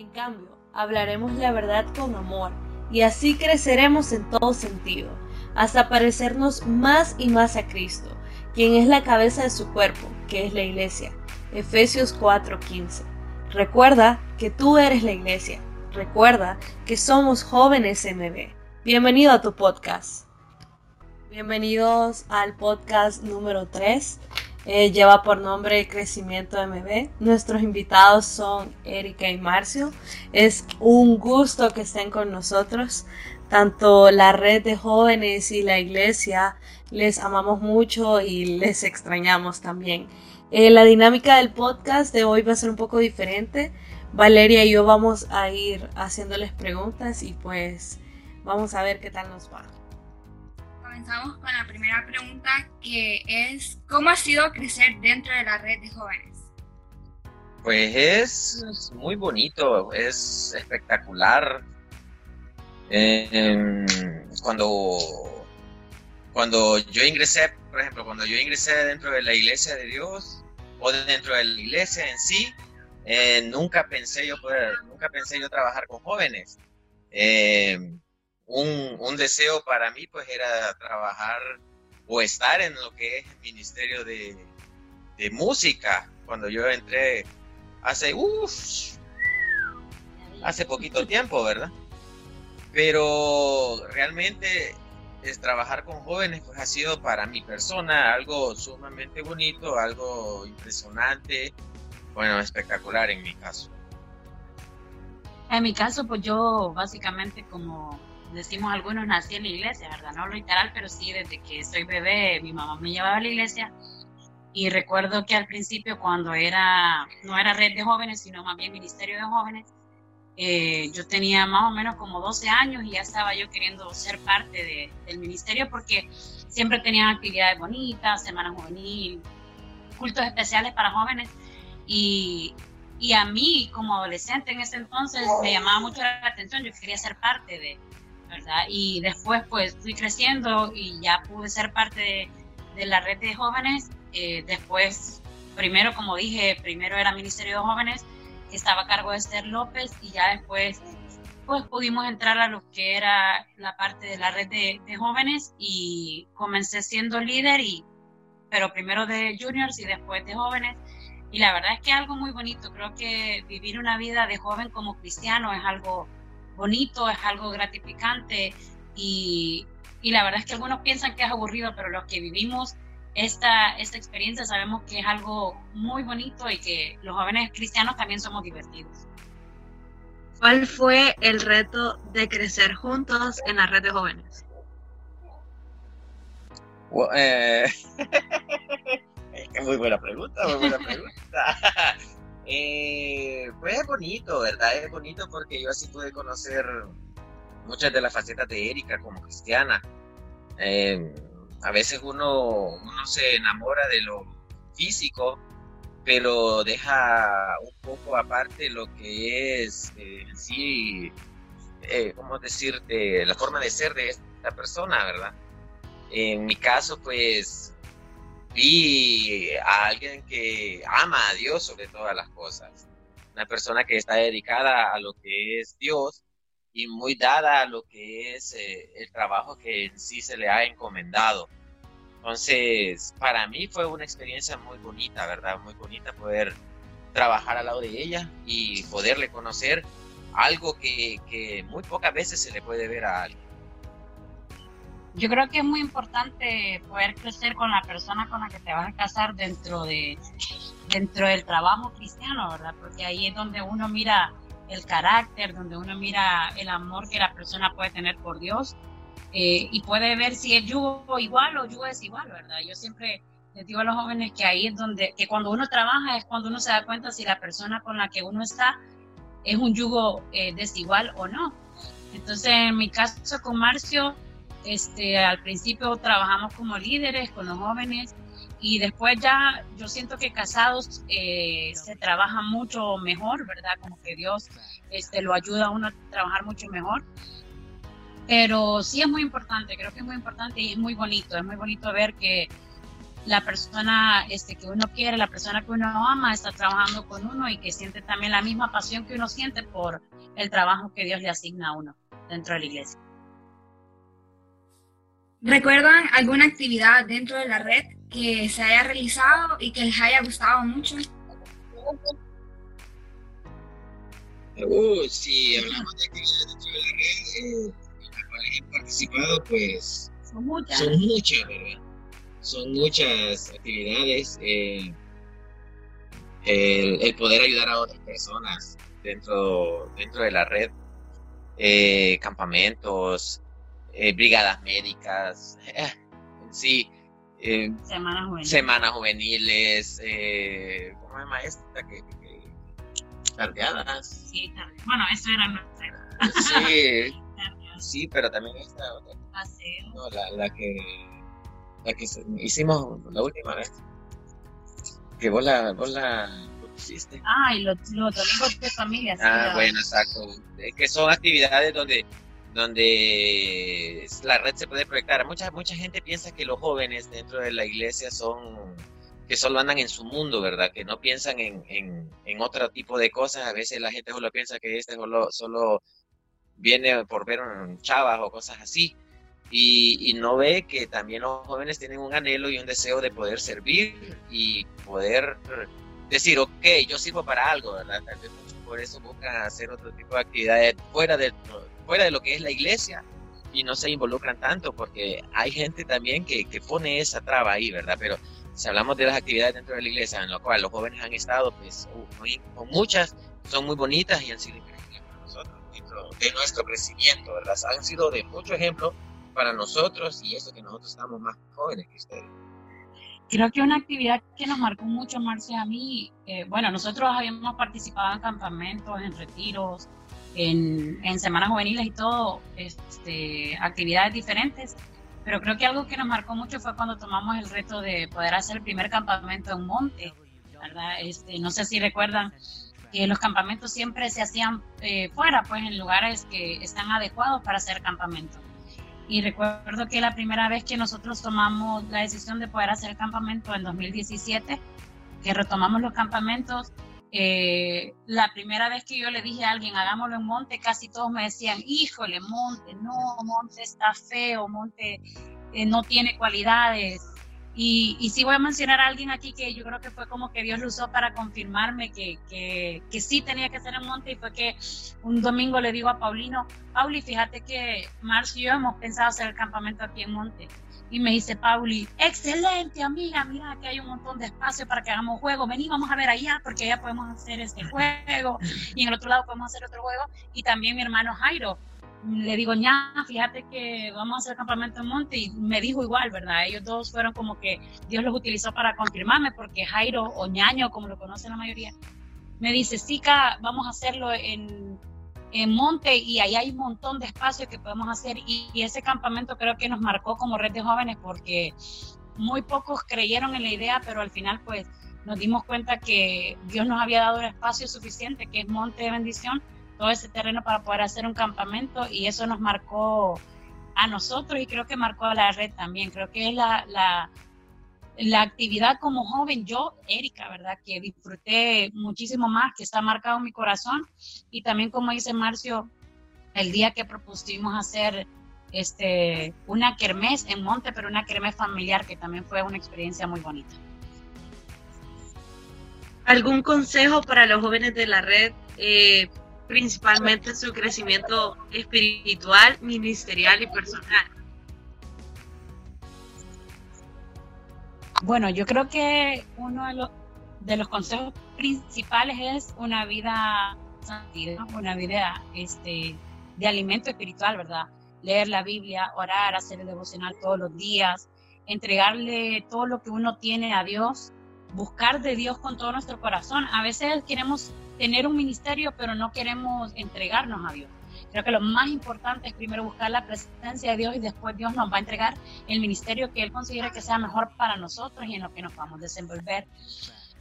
En cambio, hablaremos la verdad con amor y así creceremos en todo sentido, hasta parecernos más y más a Cristo, quien es la cabeza de su cuerpo, que es la iglesia. Efesios 4:15. Recuerda que tú eres la iglesia. Recuerda que somos jóvenes MB. Bienvenido a tu podcast. Bienvenidos al podcast número 3. Eh, lleva por nombre Crecimiento MB. Nuestros invitados son Erika y Marcio. Es un gusto que estén con nosotros. Tanto la red de jóvenes y la iglesia les amamos mucho y les extrañamos también. Eh, la dinámica del podcast de hoy va a ser un poco diferente. Valeria y yo vamos a ir haciéndoles preguntas y pues vamos a ver qué tal nos va. Comenzamos con la primera pregunta que es ¿cómo ha sido crecer dentro de la red de jóvenes? Pues es muy bonito, es espectacular. Em, cuando, cuando yo ingresé, por ejemplo, cuando yo ingresé dentro de la iglesia de Dios o dentro de la iglesia en sí, eh, nunca pensé yo poder, nunca pensé yo trabajar con jóvenes. Eh, un, un, deseo para mí pues era trabajar o estar en lo que es el ministerio de, de música. Cuando yo entré hace, hace poquito tiempo, ¿verdad? Pero realmente es trabajar con jóvenes pues ha sido para mi persona algo sumamente bonito, algo impresionante, bueno, espectacular en mi caso. En mi caso, pues yo básicamente como decimos algunos, nací en la iglesia, ¿verdad? No literal, pero sí desde que soy bebé, mi mamá me llevaba a la iglesia. Y recuerdo que al principio, cuando era, no era red de jóvenes, sino más bien ministerio de jóvenes, eh, yo tenía más o menos como 12 años y ya estaba yo queriendo ser parte del ministerio porque siempre tenían actividades bonitas, semana juvenil, cultos especiales para jóvenes. Y, y a mí, como adolescente en ese entonces, me llamaba mucho la atención, yo quería ser parte de, Y después, pues, fui creciendo y ya pude ser parte de, la red de jóvenes. Eh, después, primero, como dije, primero era Ministerio de Jóvenes, estaba a cargo de Esther López, y ya después, pues, pudimos entrar a lo que era la parte de la red de, jóvenes y comencé siendo líder, y, pero primero de juniors y después de jóvenes y la verdad es que algo muy bonito. Creo que vivir una vida de joven como cristiano es algo bonito, es algo gratificante y, y la verdad es que algunos piensan que es aburrido, pero los que vivimos esta, esta experiencia sabemos que es algo muy bonito y que los jóvenes cristianos también somos divertidos. ¿Cuál fue el reto de crecer juntos en la red de jóvenes? eh, muy buena pregunta, muy buena pregunta. eh, pues es bonito, ¿verdad? Es bonito porque yo así pude conocer muchas de las facetas de Erika como cristiana. Eh, a veces uno, uno se enamora de lo físico, pero deja un poco aparte lo que es eh, sí, eh, ¿cómo decirte? La forma de ser de esta persona, ¿verdad? En mi caso, pues vi a alguien que ama a Dios sobre todas las cosas, una persona que está dedicada a lo que es Dios y muy dada a lo que es eh, el trabajo que en sí se le ha encomendado. Entonces, para mí fue una experiencia muy bonita, ¿verdad? Muy bonita poder trabajar al lado de ella y poderle conocer algo que, que muy pocas veces se le puede ver a alguien yo creo que es muy importante poder crecer con la persona con la que te vas a casar dentro de dentro del trabajo cristiano, ¿verdad? Porque ahí es donde uno mira el carácter, donde uno mira el amor que la persona puede tener por Dios eh, y puede ver si es yugo igual o yugo es igual, ¿verdad? Yo siempre les digo a los jóvenes que ahí es donde, que cuando uno trabaja es cuando uno se da cuenta si la persona con la que uno está es un yugo eh, desigual o no. Entonces, en mi caso con Marcio, este, al principio trabajamos como líderes con los jóvenes y después ya yo siento que casados eh, se trabaja mucho mejor, ¿verdad? Como que Dios este, lo ayuda a uno a trabajar mucho mejor. Pero sí es muy importante, creo que es muy importante y es muy bonito, es muy bonito ver que, la persona este, que uno quiere, la persona que uno ama, está trabajando con uno y que siente también la misma pasión que uno siente por el trabajo que Dios le asigna a uno dentro de la iglesia. ¿Recuerdan alguna actividad dentro de la red que se haya realizado y que les haya gustado mucho? Uh, si hablamos de actividades dentro de la red eh, en las cuales he participado, pues Son muchas. son muchas, ¿verdad? Son muchas actividades. eh, el, el poder ayudar a otras personas dentro, dentro de la red, eh, campamentos, eh, brigadas médicas, eh, sí, eh, Semana juvenil. semanas juveniles, eh, ¿cómo se llama esta? Que, que- tardeadas. Sí, tarde. Bueno, eso era nuestra Sí, sí, pero también esta otra, paseo. no, la, la que, la que hicimos la última vez. Que vos la, vos la pusiste. Ah, y los, los domingos de familia. Ah, bueno, exacto. Es que son actividades donde, donde la red se puede proyectar. Mucha, mucha gente piensa que los jóvenes dentro de la iglesia son que solo andan en su mundo, ¿verdad? Que no piensan en, en, otro tipo de cosas. A veces la gente solo piensa que este solo, solo viene por ver un chavas o cosas así. Y, no ve que también los jóvenes tienen un anhelo y un deseo de poder servir y poder decir, ok, yo sirvo para algo, ¿verdad? Por eso buscan hacer otro tipo de actividades fuera de, fuera de lo que es la iglesia y no se involucran tanto porque hay gente también que, que pone esa traba ahí, ¿verdad? Pero si hablamos de las actividades dentro de la iglesia en las cuales los jóvenes han estado, pues muy- con muchas, son muy bonitas y han sido increíbles para nosotros, de nuestro crecimiento, ¿verdad? Han sido de mucho ejemplo para nosotros y eso que nosotros estamos más jóvenes que ustedes. Creo que una actividad que nos marcó mucho, Marcia, a mí, eh, bueno, nosotros habíamos participado en campamentos, en retiros, en, en semanas juveniles y todo, este, actividades diferentes, pero creo que algo que nos marcó mucho fue cuando tomamos el reto de poder hacer el primer campamento en monte, ¿verdad? Este, no sé si recuerdan que los campamentos siempre se hacían eh, fuera, pues en lugares que están adecuados para hacer campamento. Y recuerdo que la primera vez que nosotros tomamos la decisión de poder hacer campamento en 2017, que retomamos los campamentos, eh, la primera vez que yo le dije a alguien, hagámoslo en Monte, casi todos me decían, híjole, Monte, no, Monte está feo, Monte eh, no tiene cualidades. Y, sí voy a mencionar a alguien aquí que yo creo que fue como que Dios lo usó para confirmarme que sí tenía que ser en Monte y fue que un domingo le digo a Paulino, Pauli, fíjate que Marcio y yo hemos pensado hacer el campamento aquí en Monte. Y me dice Pauli, excelente amiga, mira que hay un montón de espacio para que hagamos juego, vení, vamos a ver allá, porque allá podemos hacer este juego, y en el otro lado podemos hacer otro juego. Y también mi hermano Jairo, le digo, ya, fíjate que vamos a hacer campamento en Monte, y me dijo igual, ¿verdad? Ellos dos fueron como que Dios los utilizó para confirmarme, porque Jairo, o ñaño, como lo conocen la mayoría, me dice, Sica, vamos a hacerlo en en Monte y ahí hay un montón de espacio que podemos hacer y, ese campamento creo que nos marcó como red de jóvenes porque muy pocos creyeron en la idea, pero al final pues nos dimos cuenta que Dios nos había dado el espacio suficiente, que es Monte de Bendición, todo ese terreno para poder hacer un campamento y eso nos marcó a nosotros y creo que marcó a la red también. Creo que es la, la actividad como joven, yo, Erika, ¿verdad? Que disfruté muchísimo más, que está marcado en mi corazón. Y también, como dice Marcio, el día que propusimos hacer este, una kermés en Monte, pero una kermés familiar, que también fue una experiencia muy bonita. ¿Algún consejo para los jóvenes de la red, eh, principalmente en su crecimiento espiritual, ministerial y personal? Bueno, yo creo que uno de los, de los consejos principales es una vida santidad, una vida este, de alimento espiritual, ¿verdad? Leer la Biblia, orar, hacer el devocional todos los días, entregarle todo lo que uno tiene a Dios, buscar de Dios con todo nuestro corazón. A veces queremos tener un ministerio, pero no queremos entregarnos a Dios. Creo que lo más importante es primero buscar la presencia de Dios y después Dios nos va a entregar el ministerio que Él considera que sea mejor para nosotros y en lo que nos vamos a desenvolver.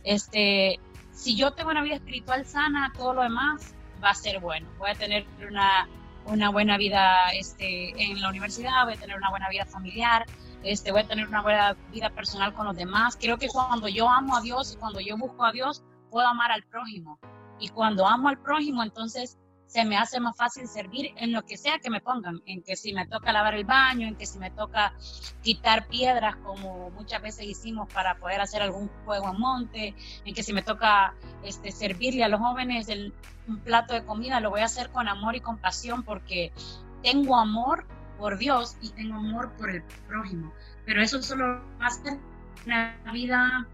Este, si yo tengo una vida espiritual sana, todo lo demás va a ser bueno. Voy a tener una, una buena vida este, en la universidad, voy a tener una buena vida familiar, este, voy a tener una buena vida personal con los demás. Creo que cuando yo amo a Dios y cuando yo busco a Dios, puedo amar al prójimo. Y cuando amo al prójimo, entonces se me hace más fácil servir en lo que sea que me pongan, en que si me toca lavar el baño, en que si me toca quitar piedras como muchas veces hicimos para poder hacer algún juego a monte, en que si me toca este, servirle a los jóvenes el, un plato de comida, lo voy a hacer con amor y compasión porque tengo amor por Dios y tengo amor por el prójimo, pero eso solo va a ser una vida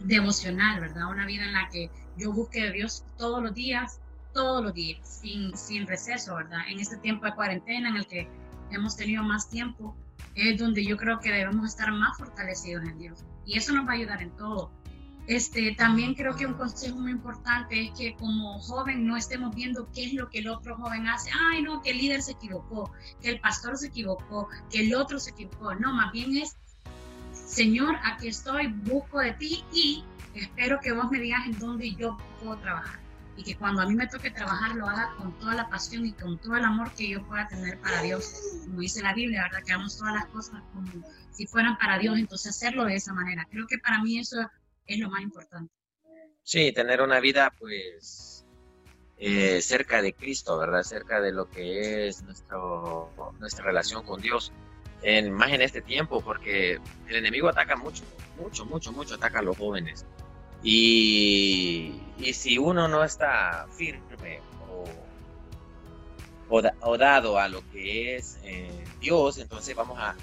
devocional, ¿verdad? Una vida en la que yo busque a Dios todos los días todos los días, sin, sin receso, ¿verdad? En este tiempo de cuarentena en el que hemos tenido más tiempo, es donde yo creo que debemos estar más fortalecidos en Dios. Y eso nos va a ayudar en todo. Este, también creo que un consejo muy importante es que como joven no estemos viendo qué es lo que el otro joven hace. Ay, no, que el líder se equivocó, que el pastor se equivocó, que el otro se equivocó. No, más bien es, Señor, aquí estoy, busco de ti y espero que vos me digas en dónde yo puedo trabajar y que cuando a mí me toque trabajar lo haga con toda la pasión y con todo el amor que yo pueda tener para Dios. Como dice la Biblia, ¿verdad? Que hagamos todas las cosas como si fueran para Dios, entonces hacerlo de esa manera. Creo que para mí eso es lo más importante. Sí, tener una vida pues eh, cerca de Cristo, ¿verdad? Cerca de lo que es nuestro, nuestra relación con Dios. En, más en este tiempo, porque el enemigo ataca mucho, mucho, mucho, mucho, ataca a los jóvenes. Y, si uno no está firme o, dado a lo que es eh, Dios, entonces vamos a,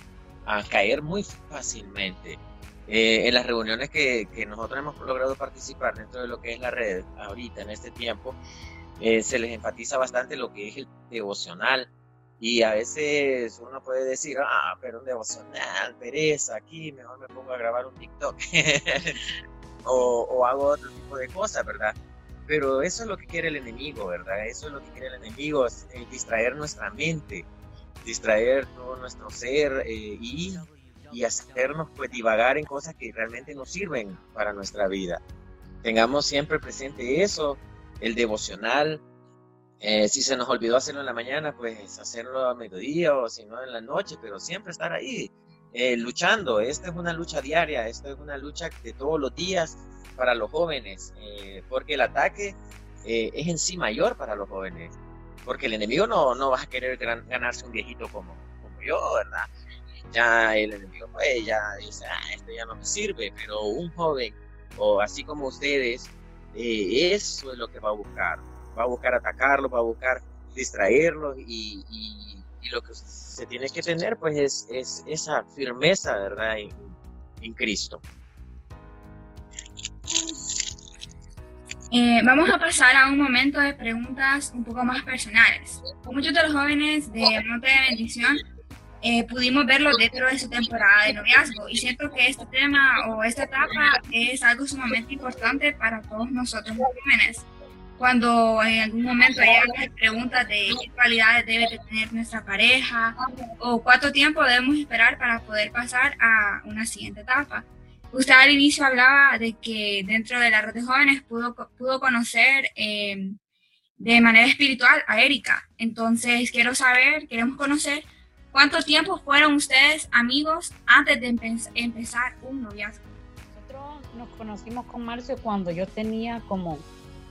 caer muy fácilmente. Eh, en las reuniones que, nosotros hemos logrado participar dentro de lo que es la red ahorita, en este tiempo, eh, se les enfatiza bastante lo que es el devocional. Y a veces uno puede decir, ah, pero un devocional, pereza, aquí mejor me pongo a grabar un TikTok. o, hago otro tipo de cosas, ¿verdad? Pero eso es lo que quiere el enemigo, ¿verdad? Eso es lo que quiere el enemigo, eh, distraer nuestra mente, distraer todo nuestro ser eh, y, y hacernos pues divagar en cosas que realmente nos sirven para nuestra vida. Tengamos siempre presente eso, el devocional. Eh, si se nos olvidó hacerlo en la mañana, pues hacerlo a mediodía o si no en la noche, pero siempre estar ahí, eh, luchando. Esta es una lucha diaria, esto es una lucha de todos los días para los jóvenes, eh, porque el ataque eh, es en sí mayor para los jóvenes, porque el enemigo no, no va a querer ganarse un viejito como, como yo, ¿verdad? Ya el enemigo pues ya dice, ah, esto ya no me sirve, pero un joven, o así como ustedes, eso es lo que va a buscar, va a buscar atacarlo, va a buscar distraerlo y, y lo que se tiene que tener pues es, es esa firmeza, ¿verdad? En, Cristo. Eh, vamos a pasar a un momento de preguntas un poco más personales. Muchos de los jóvenes de Monte de Bendición eh, pudimos verlo dentro de su temporada de noviazgo y siento que este tema o esta etapa es algo sumamente importante para todos nosotros los jóvenes cuando en algún momento hay preguntas de qué cualidades debe tener nuestra pareja o cuánto tiempo debemos esperar para poder pasar a una siguiente etapa. Usted al inicio hablaba de que dentro de la red de jóvenes pudo, pudo conocer eh, de manera espiritual a Erika. Entonces quiero saber, queremos conocer cuánto tiempo fueron ustedes amigos antes de empezar un noviazgo. Nosotros nos conocimos con Marcio cuando yo tenía como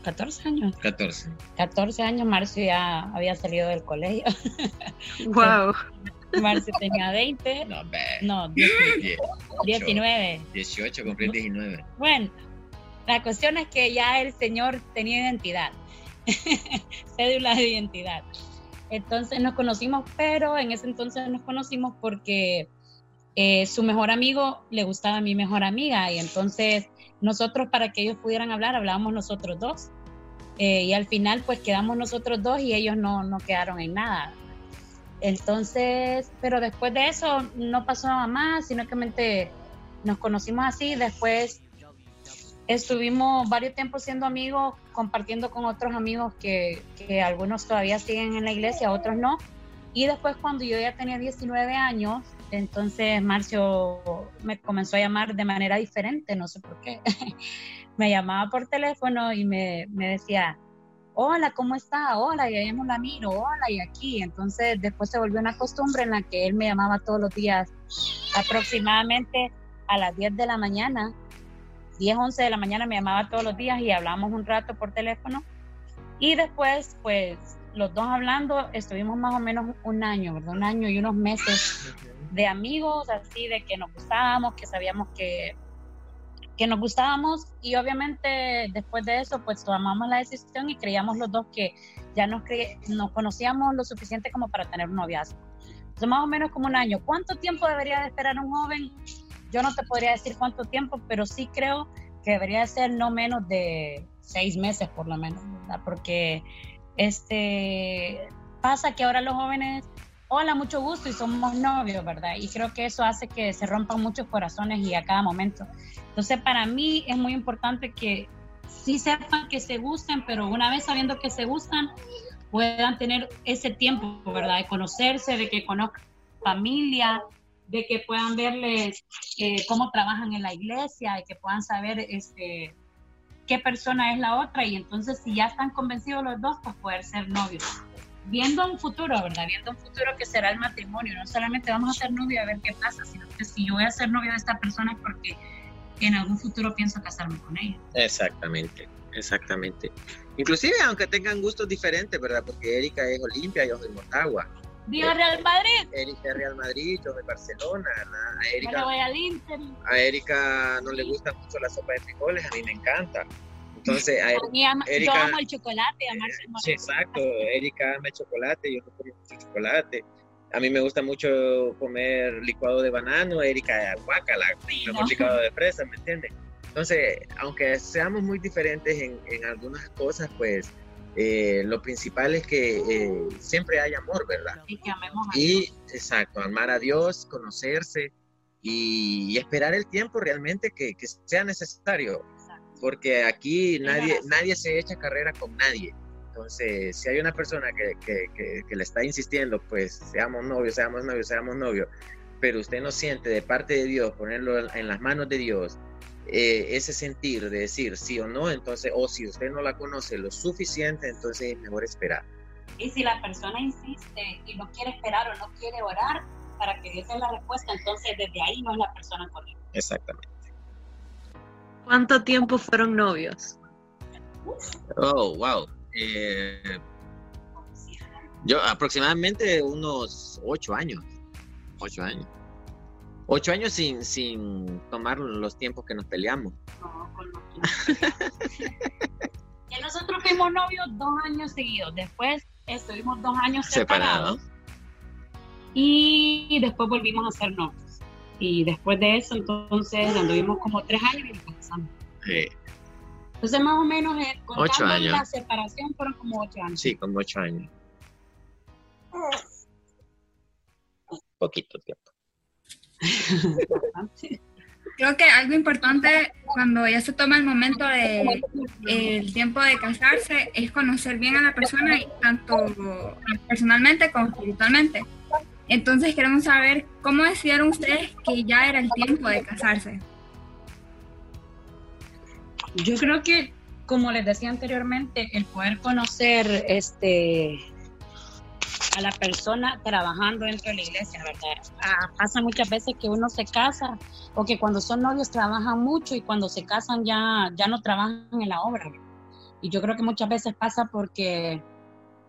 14 años. 14. 14 años, Marcio ya había salido del colegio. Wow. Marcio tenía 20. No, no 19. 18, cumplí 19. Bueno, la cuestión es que ya el señor tenía identidad, cédula de identidad. Entonces nos conocimos, pero en ese entonces nos conocimos porque eh, su mejor amigo le gustaba a mi mejor amiga y entonces nosotros para que ellos pudieran hablar, hablábamos nosotros dos. Eh, y al final pues quedamos nosotros dos y ellos no, no quedaron en nada. Entonces, pero después de eso no pasó nada más, sino que nos conocimos así, después estuvimos varios tiempos siendo amigos, compartiendo con otros amigos que, que, algunos todavía siguen en la iglesia, otros no. Y después cuando yo ya tenía 19 años, entonces Marcio me comenzó a llamar de manera diferente, no sé por qué. me llamaba por teléfono y me, decía, hola, ¿cómo está? Hola, y ahí no la miro, hola, y aquí. Entonces después se volvió una costumbre en la que él me llamaba todos los días, aproximadamente a las 10 de la mañana, 10, 11 de la mañana me llamaba todos los días y hablábamos un rato por teléfono. Y después, pues, los dos hablando, estuvimos más o menos un año, ¿verdad? Un año y unos meses de amigos, así de que nos gustábamos, que sabíamos que, que nos gustábamos y obviamente después de eso pues tomamos la decisión y creíamos los dos que ya nos, nos conocíamos lo suficiente como para tener un noviazgo. Entonces más o menos como un año. ¿Cuánto tiempo debería de esperar un joven? Yo no te podría decir cuánto tiempo, pero sí creo que debería ser no menos de seis meses por lo menos, ¿verdad? Porque este pasa que ahora los jóvenes hola, mucho gusto y somos novios, ¿verdad? Y creo que eso hace que se rompan muchos corazones y a cada momento. Entonces, para mí es muy importante que sí sepan que se gusten, pero una vez sabiendo que se gustan, puedan tener ese tiempo, ¿verdad? De conocerse, de que conozcan familia, de que puedan verles eh, cómo trabajan en la iglesia, de que puedan saber este, qué persona es la otra y entonces si ya están convencidos los dos, pues poder ser novios viendo un futuro, ¿verdad? Viendo un futuro que será el matrimonio. No solamente vamos a ser novios a ver qué pasa, sino que si yo voy a ser novio de esta persona es porque en algún futuro pienso casarme con ella. Exactamente, exactamente. Inclusive aunque tengan gustos diferentes, ¿verdad? Porque Erika es Olimpia, yo soy Motagua. Viva Real Madrid. Erika es Real Madrid, yo soy Barcelona. A Erika, voy al Inter. A Erika no le gusta mucho la sopa de frijoles, a mí me encanta. Entonces, a, Erika, yo amo el chocolate, Sí, exacto. Erika ama el chocolate, yo no como mucho chocolate. A mí me gusta mucho comer licuado de banano, Erika guacala, mejor licuado de fresa, ¿me entiendes? Entonces, aunque seamos muy diferentes en, en algunas cosas, pues eh, lo principal es que eh, siempre hay amor, ¿verdad? Y que amemos a y, Dios. exacto, amar a Dios, conocerse y, esperar el tiempo realmente que, que sea necesario porque aquí nadie, nadie se echa carrera con nadie. Entonces, si hay una persona que, que, que, le está insistiendo, pues seamos novios, seamos novios, seamos novios, pero usted no siente de parte de Dios, ponerlo en las manos de Dios, eh, ese sentir de decir sí o no, entonces, o si usted no la conoce lo suficiente, entonces es mejor esperar. Y si la persona insiste y no quiere esperar o no quiere orar para que Dios dé la respuesta, entonces desde ahí no es la persona correcta. Exactamente. ¿Cuánto tiempo fueron novios? Oh, wow. Eh, yo aproximadamente unos ocho años. Ocho años. Ocho años sin, sin tomar los tiempos que nos peleamos. No, con los que nosotros fuimos novios dos años seguidos. Después estuvimos dos años separados. Y después volvimos a ser novios. Y después de eso, entonces anduvimos como tres años y Sí. Entonces, más o menos, eh, ocho años. la separación fueron como ocho años. Sí, como ocho años. Poquito tiempo. Creo que algo importante cuando ya se toma el momento de el tiempo de casarse es conocer bien a la persona, tanto personalmente como espiritualmente. Entonces queremos saber cómo decidieron ustedes que ya era el tiempo de casarse. Yo creo que, como les decía anteriormente, el poder conocer este a la persona trabajando dentro de la iglesia, ¿verdad? Ah, pasa muchas veces que uno se casa o que cuando son novios trabajan mucho y cuando se casan ya, ya no trabajan en la obra. Y yo creo que muchas veces pasa porque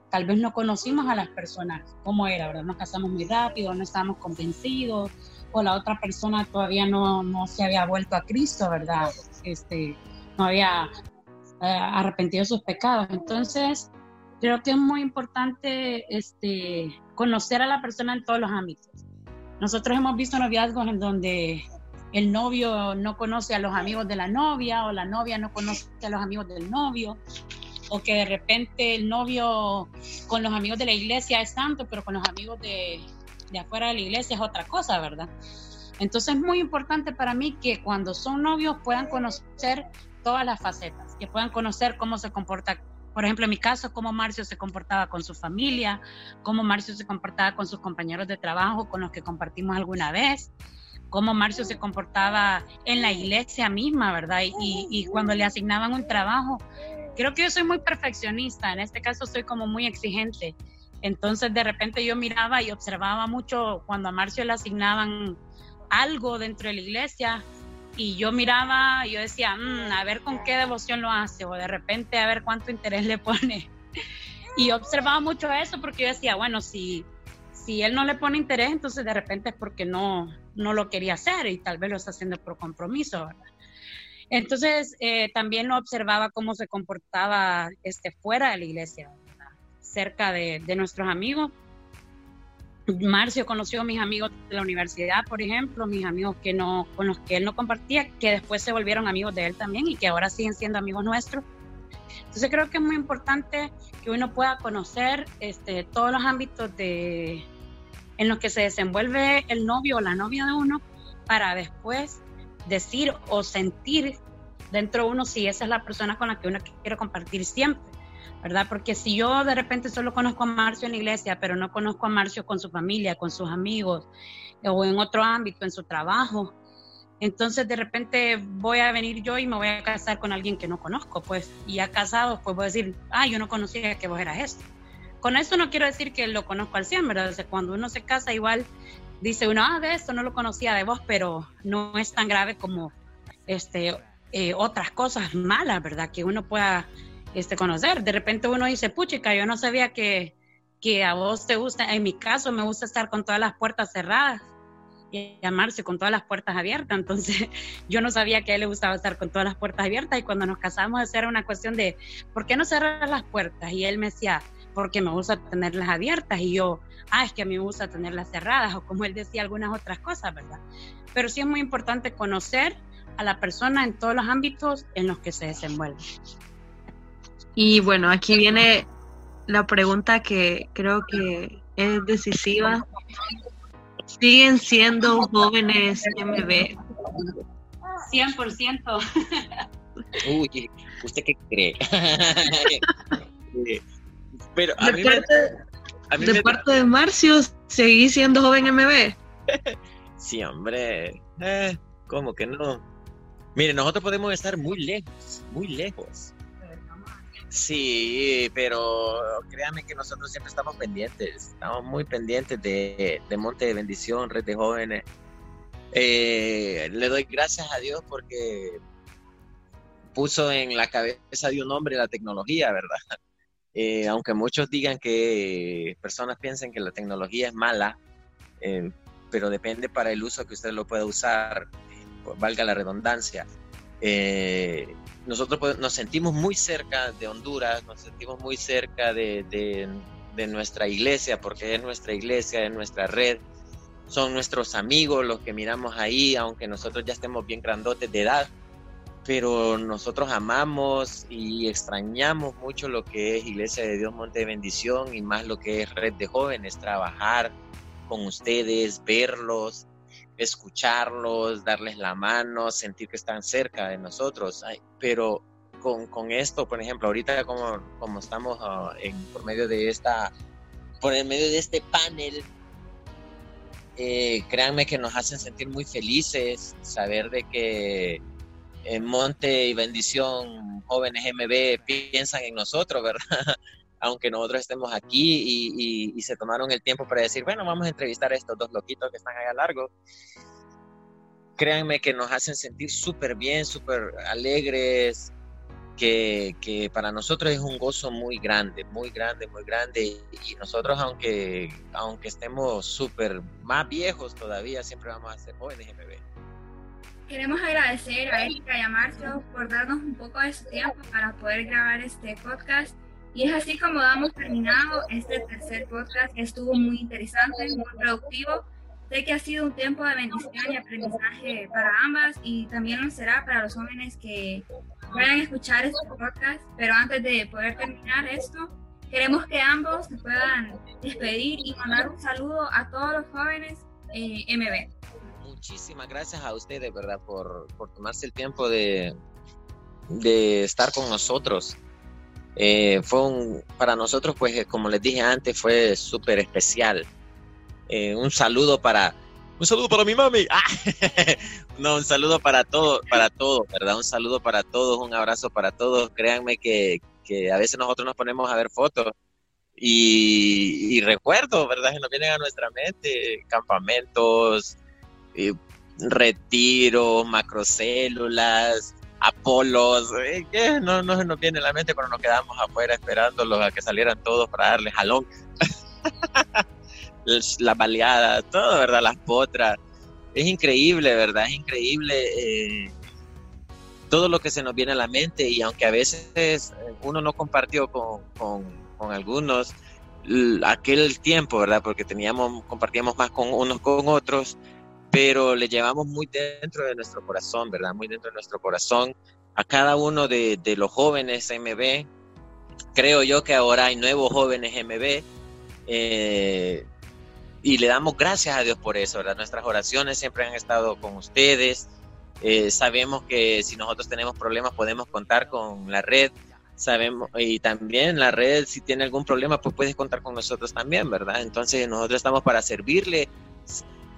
tal vez no conocimos a las personas, cómo era, ¿verdad? Nos casamos muy rápido, no estábamos convencidos, o la otra persona todavía no, no se había vuelto a Cristo, ¿verdad? Este, no había eh, arrepentido sus pecados. Entonces, creo que es muy importante este, conocer a la persona en todos los ámbitos. Nosotros hemos visto noviazgos en donde el novio no conoce a los amigos de la novia o la novia no conoce a los amigos del novio o que de repente el novio con los amigos de la iglesia es santo, pero con los amigos de, de afuera de la iglesia es otra cosa, ¿verdad? Entonces es muy importante para mí que cuando son novios puedan conocer todas las facetas, que puedan conocer cómo se comporta, por ejemplo, en mi caso, cómo Marcio se comportaba con su familia, cómo Marcio se comportaba con sus compañeros de trabajo con los que compartimos alguna vez, cómo Marcio se comportaba en la iglesia misma, ¿verdad? Y, y cuando le asignaban un trabajo, creo que yo soy muy perfeccionista, en este caso soy como muy exigente. Entonces de repente yo miraba y observaba mucho cuando a Marcio le asignaban algo dentro de la iglesia y yo miraba, yo decía, mm, a ver con qué devoción lo hace o de repente a ver cuánto interés le pone. Y observaba mucho eso porque yo decía, bueno, si, si él no le pone interés, entonces de repente es porque no, no lo quería hacer y tal vez lo está haciendo por compromiso, ¿verdad? Entonces eh, también lo observaba cómo se comportaba este, fuera de la iglesia, cerca de, de nuestros amigos Marcio conoció a mis amigos de la universidad, por ejemplo, mis amigos que no, con los que él no compartía, que después se volvieron amigos de él también y que ahora siguen siendo amigos nuestros. Entonces creo que es muy importante que uno pueda conocer este, todos los ámbitos de, en los que se desenvuelve el novio o la novia de uno para después decir o sentir dentro de uno si esa es la persona con la que uno quiere compartir siempre. ¿Verdad? Porque si yo de repente solo conozco a Marcio en la iglesia, pero no conozco a Marcio con su familia, con sus amigos, o en otro ámbito, en su trabajo, entonces de repente voy a venir yo y me voy a casar con alguien que no conozco, pues, y ya casado, pues voy a decir, ah, yo no conocía que vos eras esto. Con eso no quiero decir que lo conozco al 100, ¿verdad? O cuando uno se casa igual dice uno, ah, de esto no lo conocía de vos, pero no es tan grave como este, eh, otras cosas malas, ¿verdad? Que uno pueda este, conocer. De repente uno dice, puchica, yo no sabía que, que a vos te gusta, en mi caso me gusta estar con todas las puertas cerradas y llamarse con todas las puertas abiertas. Entonces, yo no sabía que a él le gustaba estar con todas las puertas abiertas y cuando nos casamos era una cuestión de, ¿por qué no cerrar las puertas? Y él me decía, porque me gusta tenerlas abiertas y yo, ah, es que a mí me gusta tenerlas cerradas o como él decía algunas otras cosas, ¿verdad? Pero sí es muy importante conocer a la persona en todos los ámbitos en los que se desenvuelve. Y bueno, aquí viene la pregunta que creo que es decisiva. ¿Siguen siendo jóvenes MB? 100%. Uy, ¿usted qué cree? Pero a de mí parte, me, de, parte de Marcio, ¿seguí siendo joven MB? sí, hombre. Eh, ¿Cómo que no? Mire, nosotros podemos estar muy lejos, muy lejos. Sí, pero créanme que nosotros siempre estamos pendientes, estamos muy pendientes de, Monte de Bendición, Red de Jóvenes. Eh, le doy gracias a Dios porque puso en la cabeza de un hombre la tecnología, ¿verdad? Eh, aunque muchos digan que personas piensen que la tecnología es mala, eh, pero depende para el uso que usted lo pueda usar, valga la redundancia. Nosotros nos sentimos muy cerca de Honduras, nos sentimos muy cerca de, nuestra iglesia, porque es nuestra iglesia, es nuestra red, son nuestros amigos los que miramos ahí, aunque nosotros ya estemos bien grandotes de edad, pero nosotros amamos y extrañamos mucho lo que es Iglesia de Dios Monte de Bendición y más lo que es Red de Jóvenes, trabajar con ustedes, verlos, escucharlos, darles la mano, sentir que están cerca de nosotros. pero con, con, esto, por ejemplo, ahorita como, como estamos ah, en, por medio de esta, por medio de este panel, eh, créanme que nos hacen sentir muy felices saber de que en Monte y Bendición, jóvenes MB piensan en nosotros, ¿verdad? aunque nosotros estemos aquí y, se tomaron el tiempo para decir, bueno, vamos a entrevistar a estos dos loquitos que están allá largo. Créanme que nos hacen sentir súper bien, súper alegres, que, que, para nosotros es un gozo muy grande, muy grande, muy grande. Y nosotros, aunque, aunque estemos súper más viejos todavía, siempre vamos a ser jóvenes. Queremos agradecer a Erika y a Marcio por darnos un poco de su tiempo para poder grabar este podcast y es así como damos terminado este tercer podcast estuvo muy interesante, muy productivo. Sé que ha sido un tiempo de bendición y aprendizaje para ambas y también lo será para los jóvenes que puedan escuchar este podcast. Pero antes de poder terminar esto, queremos que ambos se puedan despedir y mandar un saludo a todos los jóvenes eh, MB. Muchísimas gracias a ustedes, ¿verdad? Por, por tomarse el tiempo de, de estar con nosotros. Eh, fue un, para nosotros, pues como les dije antes, fue súper especial. Eh, un saludo para un saludo para mi mami. Ah, no, un saludo para todos, para todos, ¿verdad? Un saludo para todos, un abrazo para todos. Créanme que, que a veces nosotros nos ponemos a ver fotos y, y recuerdos, ¿verdad? Que nos vienen a nuestra mente, campamentos, eh, retiros, macrocélulas, Apolos, eh, no, se nos viene a la mente cuando nos quedamos afuera esperándolos a que salieran todos para darle jalón. las baleadas, todo, ¿verdad? Las potras. Es increíble, ¿verdad? Es increíble eh, todo lo que se nos viene a la mente y aunque a veces eh, uno no compartió con, con, con algunos aquel tiempo, ¿verdad? Porque teníamos, compartíamos más con unos con otros, pero le llevamos muy dentro de nuestro corazón, ¿verdad? Muy dentro de nuestro corazón a cada uno de, de los jóvenes MB. Creo yo que ahora hay nuevos jóvenes MB eh, y le damos gracias a Dios por eso, ¿verdad? Nuestras oraciones siempre han estado con ustedes. Eh, sabemos que si nosotros tenemos problemas podemos contar con la red. Sabemos, y también la red, si tiene algún problema, pues puedes contar con nosotros también, ¿verdad? Entonces nosotros estamos para servirle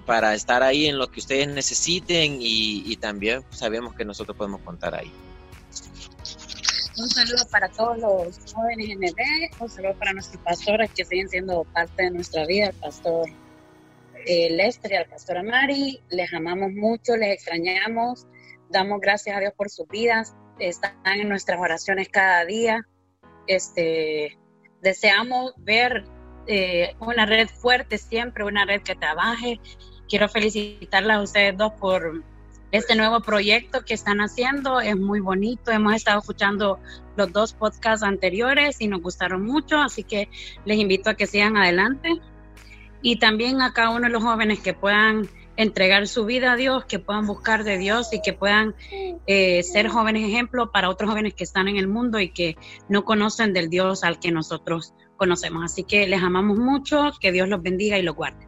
para estar ahí en lo que ustedes necesiten y, también sabemos que nosotros podemos contar ahí. Un saludo para todos los jóvenes MD, un saludo para nuestros pastores que siguen siendo parte de nuestra vida, el pastor eh, Lester y al pastor Amari. Les amamos mucho, les extrañamos, damos gracias a Dios por sus vidas, están en nuestras oraciones cada día. Este, deseamos ver eh, una red fuerte siempre, una red que trabaje quiero felicitarlas a ustedes dos por este nuevo proyecto que están haciendo. Es muy bonito. Hemos estado escuchando los dos podcasts anteriores y nos gustaron mucho, así que les invito a que sigan adelante. Y también a cada uno de los jóvenes que puedan entregar su vida a Dios, que puedan buscar de Dios y que puedan eh, ser jóvenes ejemplos para otros jóvenes que están en el mundo y que no conocen del Dios al que nosotros conocemos. Así que les amamos mucho, que Dios los bendiga y los guarde.